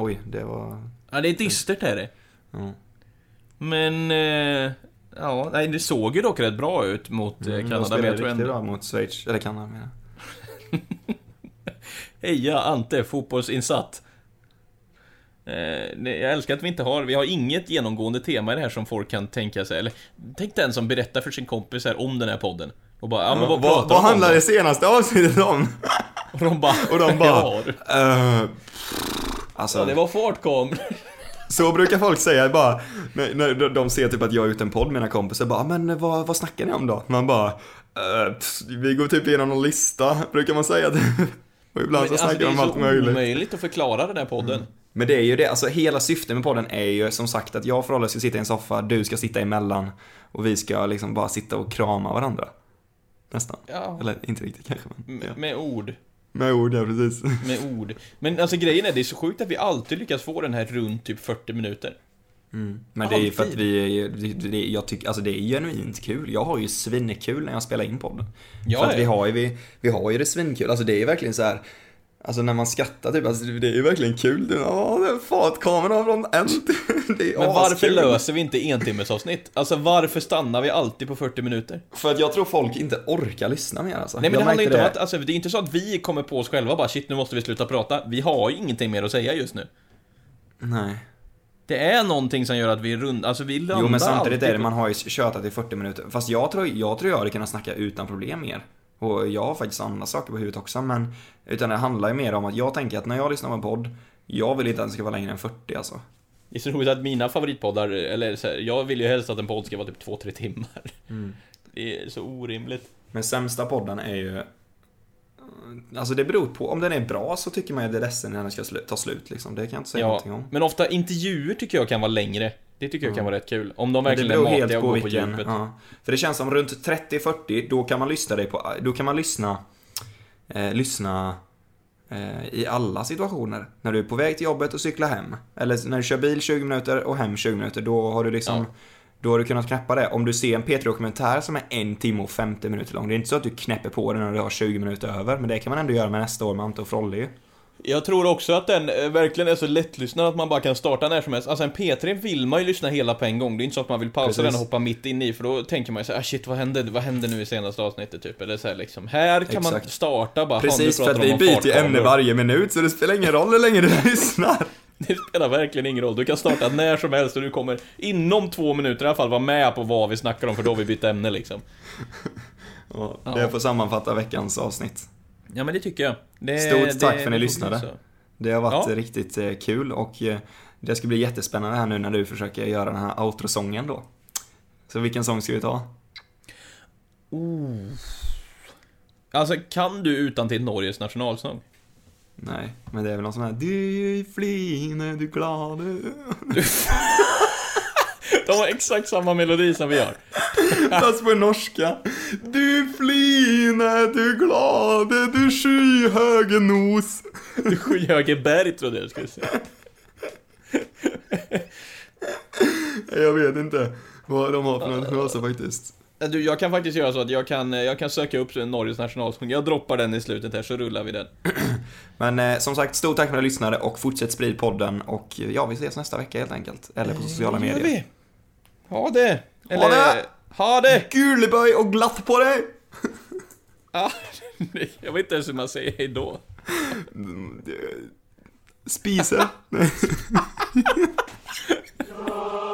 Oj, det var... Ja, det är dystert är det. Ja. Men... Eh... Ja, nej, det såg ju dock rätt bra ut mot eh, Mm, de Kanada, men spelade jag tror riktigt ändå... bra mot Schweiz, eller Kanada menar jag. Heja Ante, fotbollsinsatt. Eh, jag älskar att vi inte har, vi har inget genomgående tema i det här som folk kan tänka sig, eller Tänk den som berättar för sin kompis här om den här podden. Och bara, ja men vad pratar vad, handlar det senaste avsnittet om? Och de bara, Och de bara... ja, eh, alltså, ja, det var fartkameror. Så brukar folk säga bara, när, när de ser typ att jag har gjort en podd med mina kompisar, bara, men vad, vad snackar ni om då? Man bara, "Eh, pff, vi går typ igenom någon lista, brukar man säga. Och ibland så Men, alltså, snackar det de är om allt så möjligt. omöjligt att förklara den här podden. Men det är ju det, alltså hela syftet med podden är ju som sagt att jag och Frolle ska sitta i en soffa, du ska sitta emellan och vi ska liksom bara sitta och krama varandra. Nästan. Ja. Eller inte riktigt kanske, men Med, ja. med ord. Med ord, ja precis. Med ord. Men alltså grejen är, det är så sjukt att vi alltid lyckas få den här runt typ 40 minuter. Men det är ju för att vi det, det, jag tycker, alltså det är genuint kul. Jag har ju svinkul när jag spelar in podden. Ja, för att vi har ju, vi, vi har ju det svinkul, alltså det är ju verkligen så här. Alltså när man skrattar typ, alltså det är ju verkligen kul. Det- Ja, det är fartkameran från en Det är Men varför askul. löser vi inte entimmesavsnitt? Alltså varför stannar vi alltid på 40 minuter? För att jag tror folk inte orkar lyssna mer alltså. Nej men jag det handlar inte om att, alltså det är inte så att vi kommer på oss själva bara shit nu måste vi sluta prata. Vi har ju ingenting mer att säga just nu. Nej. Det är någonting som gör att vi är rund, alltså vi landar Jo men samtidigt alltid är det, man har ju tjatat i 40 minuter. Fast jag tror jag, tror jag hade kunnat snacka utan problem mer. Och jag har faktiskt andra saker på huvudet också men Utan det handlar ju mer om att jag tänker att när jag lyssnar på en podd Jag vill inte att den ska vara längre än 40 alltså. Det är så roligt att mina favoritpoddar, eller så här, jag vill ju helst att en podd ska vara typ 2-3 timmar. Mm. Det är så orimligt. Men sämsta podden är ju Alltså det beror på, om den är bra så tycker man ju det är ledsen när den ska slu- ta slut liksom. Det kan jag inte säga Ja, någonting om. men ofta intervjuer tycker jag kan vara längre. Det tycker jag kan vara rätt kul. Om de verkligen är matiga och på går på djupet. ja. För det känns som runt 30-40, då kan man lyssna dig på, då kan man lyssna, eh, lyssna eh, i alla situationer. När du är på väg till jobbet och cyklar hem. Eller när du kör bil 20 minuter och hem 20 minuter, då har du liksom Ja. Då har du kunnat knäppa det. Om du ser en P3-dokumentär som är en timme och 50 minuter lång, det är inte så att du knäpper på den när du har 20 minuter över, men det kan man ändå göra med nästa år med Ante och Frolle ju. Jag tror också att den eh, verkligen är så lättlyssnad att man bara kan starta när som helst. Alltså en P3 vill man ju lyssna hela på en gång. Det är inte så att man vill pausa Precis. den och hoppa mitt in i, för då tänker man ju såhär, ah, shit vad hände, vad hände nu i senaste avsnittet typ? Eller så här, liksom. Här kan man Exakt. starta bara, "Fan, Precis, för att vi byter ju ämne fartkameror." varje minut, så det spelar ingen roll hur länge du lyssnar. Det spelar verkligen ingen roll, du kan starta när som helst och du kommer inom två minuter i alla fall vara med på vad vi snackar om, för då har vi bytt ämne liksom. Ja. det får sammanfatta veckans avsnitt. Ja men det tycker jag. Det, Stort det- tack för att ni lyssnade. så. Det har varit Ja. riktigt eh, kul och eh, det ska bli jättespännande här nu när du försöker göra den här outro-sången då. Så vilken sång ska vi ta? Alltså, kan du utan till Norges nationalsång? Nej, men det är väl någon sån här Du fline, du glade De har exakt samma melodi som vi har. Fast på norska Du fline, är du glad, är du skyhöge nos? Du skyhöge berg trodde jag skulle säga. Jag vet inte vad de har för någon fraser faktiskt. Du, jag kan faktiskt göra så att jag kan, jag kan söka upp Norges nationalsång. Jag droppar den i slutet här så rullar vi den. Men eh, som sagt, stort tack för att ni lyssnade och fortsätt sprid podden och ja, vi ses nästa vecka helt enkelt. Eller på sociala Gör medier. vi. Ha det! Eller, Ha det! Ha det! Guleböj och glatt på dig! Ja, jag vet inte ens hur man säger hejdå. Spise.